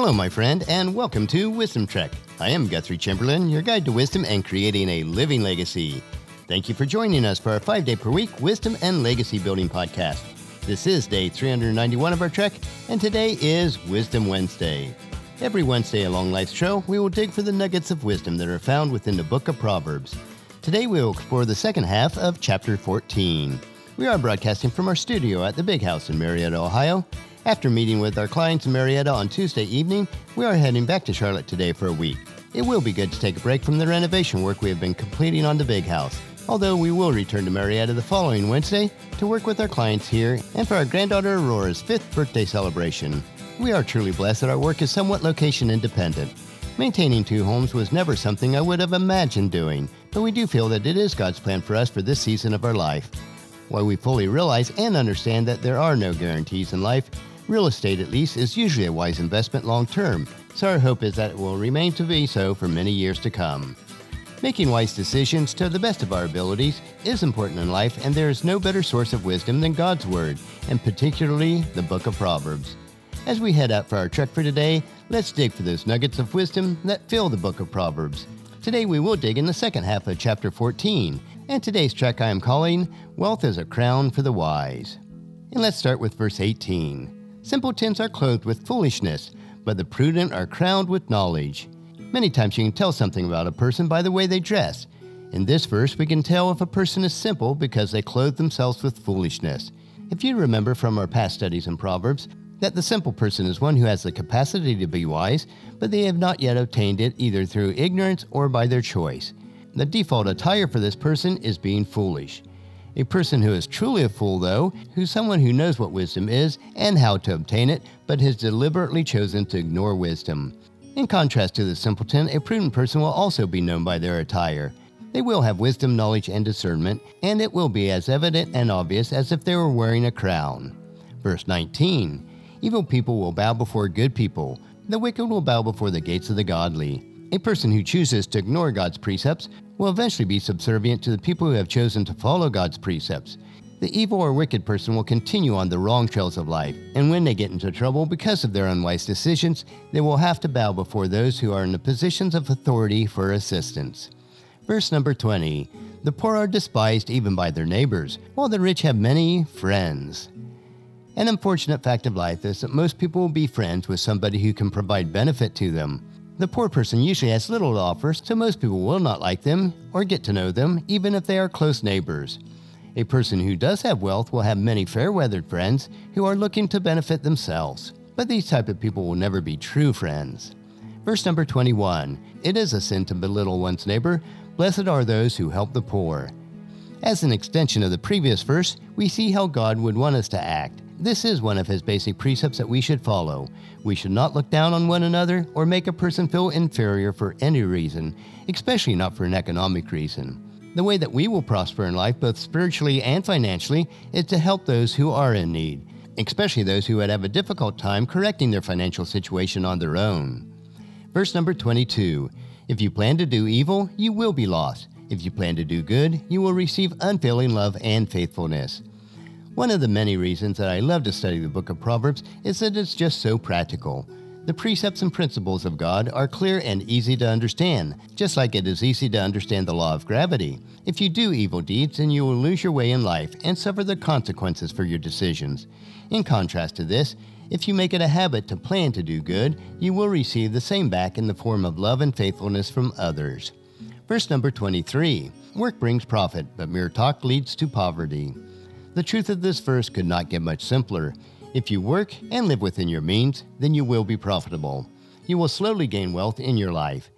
Hello, my friend, and welcome to Wisdom Trek. I am Guthrie Chamberlain, your guide to wisdom and creating a living legacy. Thank you for joining us for our five day per week Wisdom and Legacy Building podcast. This is day 391 of our trek, and today is Wisdom Wednesday. Every Wednesday along Life's Trail, we will dig for the nuggets of wisdom that are found within the book of Proverbs. Today, we will explore the second half of chapter 14. We are broadcasting from our studio at the Big House in Marietta, Ohio, after meeting with our clients in Marietta on Tuesday evening, we are heading back to Charlotte today for a week. It will be good to take a break from the renovation work we have been completing on the big house. Although we will return to Marietta the following Wednesday to work with our clients here and for our granddaughter Aurora's fifth birthday celebration. We are truly blessed that our work is somewhat location independent. Maintaining two homes was never something I would have imagined doing, but we do feel that it is God's plan for us for this season of our life. While we fully realize and understand that there are no guarantees in life, Real estate, at least, is usually a wise investment long term, so our hope is that it will remain to be so for many years to come. Making wise decisions to the best of our abilities is important in life, and there is no better source of wisdom than God's Word, and particularly the book of Proverbs. As we head out for our trek for today, let's dig for those nuggets of wisdom that fill the book of Proverbs. Today we will dig in the second half of chapter 14, and today's trek I am calling Wealth is a Crown for the Wise. And let's start with verse 18. Simpletons are clothed with foolishness, but the prudent are crowned with knowledge. Many times you can tell something about a person by the way they dress. In this verse, we can tell if a person is simple because they clothe themselves with foolishness. If you remember from our past studies in Proverbs, that the simple person is one who has the capacity to be wise, but they have not yet obtained it either through ignorance or by their choice. The default attire for this person is being foolish. A person who is truly a fool, though, who's someone who knows what wisdom is and how to obtain it, but has deliberately chosen to ignore wisdom. In contrast to the simpleton, a prudent person will also be known by their attire. They will have wisdom, knowledge, and discernment, and it will be as evident and obvious as if they were wearing a crown. Verse 19 Evil people will bow before good people, the wicked will bow before the gates of the godly. A person who chooses to ignore God's precepts will eventually be subservient to the people who have chosen to follow God's precepts. The evil or wicked person will continue on the wrong trails of life, and when they get into trouble because of their unwise decisions, they will have to bow before those who are in the positions of authority for assistance. Verse number 20 The poor are despised even by their neighbors, while the rich have many friends. An unfortunate fact of life is that most people will be friends with somebody who can provide benefit to them. The poor person usually has little to offer, so most people will not like them or get to know them, even if they are close neighbors. A person who does have wealth will have many fair weathered friends who are looking to benefit themselves, but these type of people will never be true friends. Verse number 21 It is a sin to belittle one's neighbor. Blessed are those who help the poor. As an extension of the previous verse, we see how God would want us to act. This is one of his basic precepts that we should follow. We should not look down on one another or make a person feel inferior for any reason, especially not for an economic reason. The way that we will prosper in life, both spiritually and financially, is to help those who are in need, especially those who would have a difficult time correcting their financial situation on their own. Verse number 22 If you plan to do evil, you will be lost. If you plan to do good, you will receive unfailing love and faithfulness. One of the many reasons that I love to study the book of Proverbs is that it's just so practical. The precepts and principles of God are clear and easy to understand, just like it is easy to understand the law of gravity. If you do evil deeds, then you will lose your way in life and suffer the consequences for your decisions. In contrast to this, if you make it a habit to plan to do good, you will receive the same back in the form of love and faithfulness from others. Verse number 23 Work brings profit, but mere talk leads to poverty. The truth of this verse could not get much simpler. If you work and live within your means, then you will be profitable. You will slowly gain wealth in your life.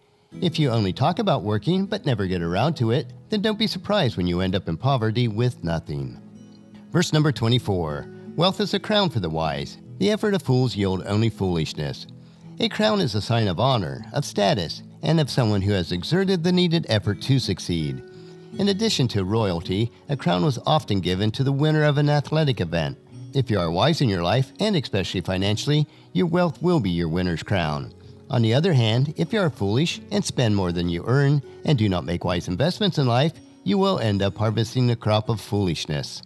If you only talk about working but never get around to it, then don't be surprised when you end up in poverty with nothing. Verse number 24 Wealth is a crown for the wise. The effort of fools yield only foolishness. A crown is a sign of honor, of status, and of someone who has exerted the needed effort to succeed. In addition to royalty, a crown was often given to the winner of an athletic event. If you are wise in your life, and especially financially, your wealth will be your winner's crown. On the other hand, if you are foolish and spend more than you earn and do not make wise investments in life, you will end up harvesting the crop of foolishness.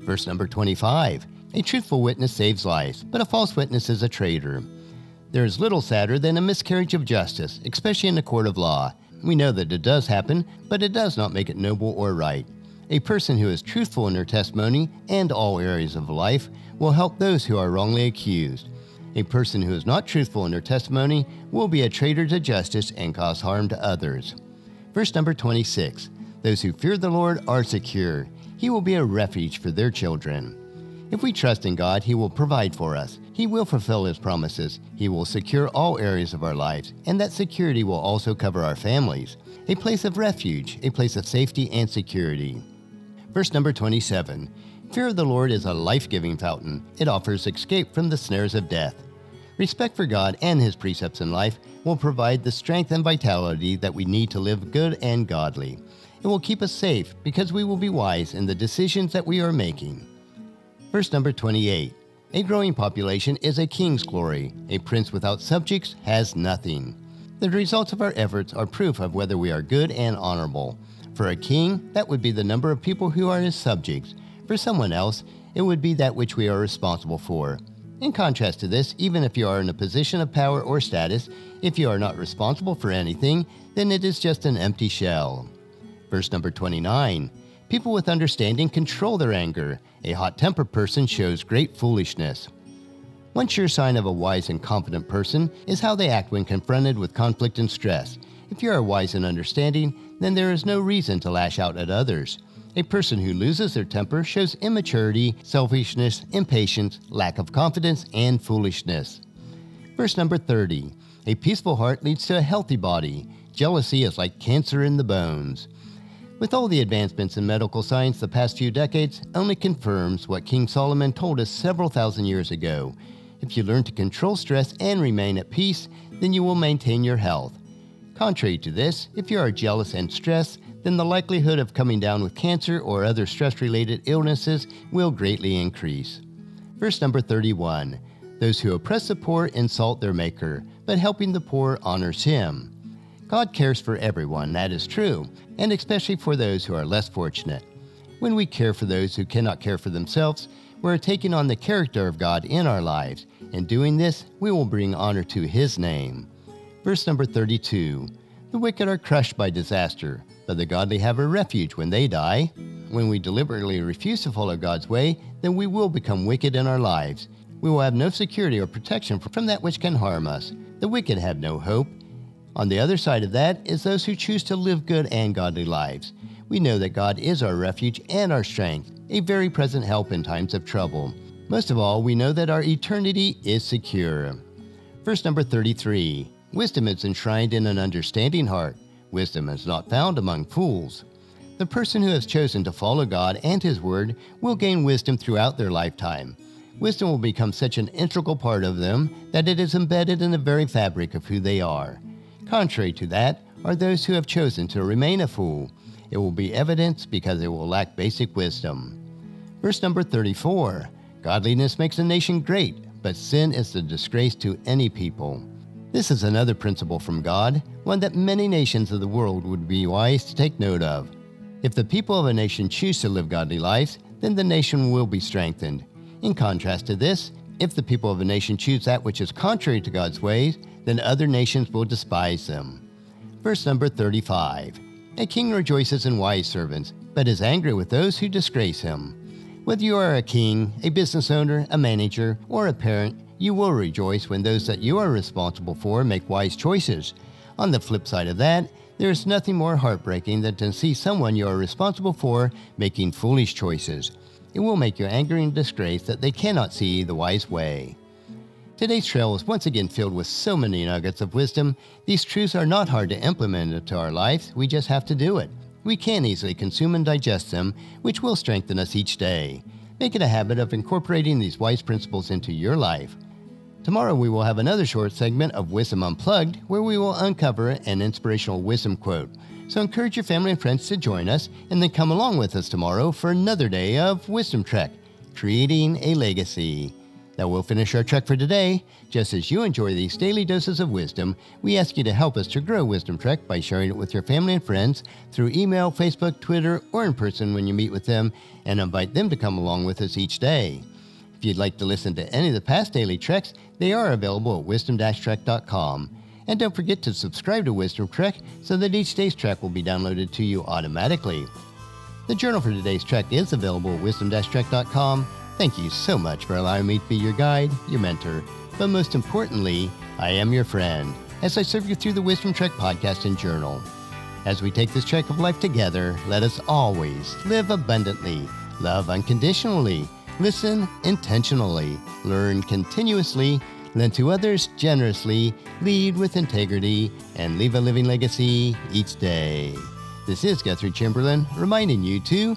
Verse number 25 A truthful witness saves lives, but a false witness is a traitor. There is little sadder than a miscarriage of justice, especially in a court of law. We know that it does happen, but it does not make it noble or right. A person who is truthful in their testimony and all areas of life will help those who are wrongly accused. A person who is not truthful in their testimony will be a traitor to justice and cause harm to others. Verse number 26 Those who fear the Lord are secure. He will be a refuge for their children. If we trust in God, He will provide for us. He will fulfill His promises. He will secure all areas of our lives, and that security will also cover our families. A place of refuge, a place of safety and security. Verse number 27 Fear of the Lord is a life giving fountain, it offers escape from the snares of death. Respect for God and His precepts in life will provide the strength and vitality that we need to live good and godly. It will keep us safe because we will be wise in the decisions that we are making. Verse number 28 A growing population is a king's glory. A prince without subjects has nothing. The results of our efforts are proof of whether we are good and honorable. For a king, that would be the number of people who are his subjects. For someone else, it would be that which we are responsible for. In contrast to this, even if you are in a position of power or status, if you are not responsible for anything, then it is just an empty shell. Verse number 29 People with understanding control their anger. A hot tempered person shows great foolishness. One sure sign of a wise and confident person is how they act when confronted with conflict and stress. If you are wise and understanding, then there is no reason to lash out at others. A person who loses their temper shows immaturity, selfishness, impatience, lack of confidence, and foolishness. Verse number 30 A peaceful heart leads to a healthy body. Jealousy is like cancer in the bones. With all the advancements in medical science the past few decades, only confirms what King Solomon told us several thousand years ago. If you learn to control stress and remain at peace, then you will maintain your health. Contrary to this, if you are jealous and stressed, then the likelihood of coming down with cancer or other stress related illnesses will greatly increase. Verse number 31 Those who oppress the poor insult their Maker, but helping the poor honors him. God cares for everyone, that is true, and especially for those who are less fortunate. When we care for those who cannot care for themselves, we're taking on the character of God in our lives. In doing this, we will bring honor to His name. Verse number 32 The wicked are crushed by disaster, but the godly have a refuge when they die. When we deliberately refuse to follow God's way, then we will become wicked in our lives. We will have no security or protection from that which can harm us. The wicked have no hope, on the other side of that is those who choose to live good and godly lives. We know that God is our refuge and our strength, a very present help in times of trouble. Most of all, we know that our eternity is secure. Verse number 33 Wisdom is enshrined in an understanding heart. Wisdom is not found among fools. The person who has chosen to follow God and His Word will gain wisdom throughout their lifetime. Wisdom will become such an integral part of them that it is embedded in the very fabric of who they are. Contrary to that are those who have chosen to remain a fool. It will be evidence because they will lack basic wisdom. Verse number 34 Godliness makes a nation great, but sin is a disgrace to any people. This is another principle from God, one that many nations of the world would be wise to take note of. If the people of a nation choose to live godly lives, then the nation will be strengthened. In contrast to this, if the people of a nation choose that which is contrary to God's ways, then other nations will despise them. Verse number 35 A king rejoices in wise servants, but is angry with those who disgrace him. Whether you are a king, a business owner, a manager, or a parent, you will rejoice when those that you are responsible for make wise choices. On the flip side of that, there is nothing more heartbreaking than to see someone you are responsible for making foolish choices. It will make you angry and disgrace that they cannot see the wise way. Today's trail is once again filled with so many nuggets of wisdom. These truths are not hard to implement into our lives, we just have to do it. We can easily consume and digest them, which will strengthen us each day. Make it a habit of incorporating these wise principles into your life. Tomorrow, we will have another short segment of Wisdom Unplugged where we will uncover an inspirational wisdom quote. So encourage your family and friends to join us and then come along with us tomorrow for another day of Wisdom Trek, creating a legacy. That will finish our trek for today. Just as you enjoy these daily doses of wisdom, we ask you to help us to grow Wisdom Trek by sharing it with your family and friends through email, Facebook, Twitter, or in person when you meet with them, and invite them to come along with us each day. If you'd like to listen to any of the past daily treks, they are available at wisdom-trek.com. And don't forget to subscribe to Wisdom Trek so that each day's trek will be downloaded to you automatically. The journal for today's trek is available at wisdom-trek.com. Thank you so much for allowing me to be your guide, your mentor, but most importantly, I am your friend as I serve you through the Wisdom Trek podcast and journal. As we take this trek of life together, let us always live abundantly, love unconditionally, listen intentionally, learn continuously, lend to others generously, lead with integrity, and leave a living legacy each day. This is Guthrie Chamberlain reminding you to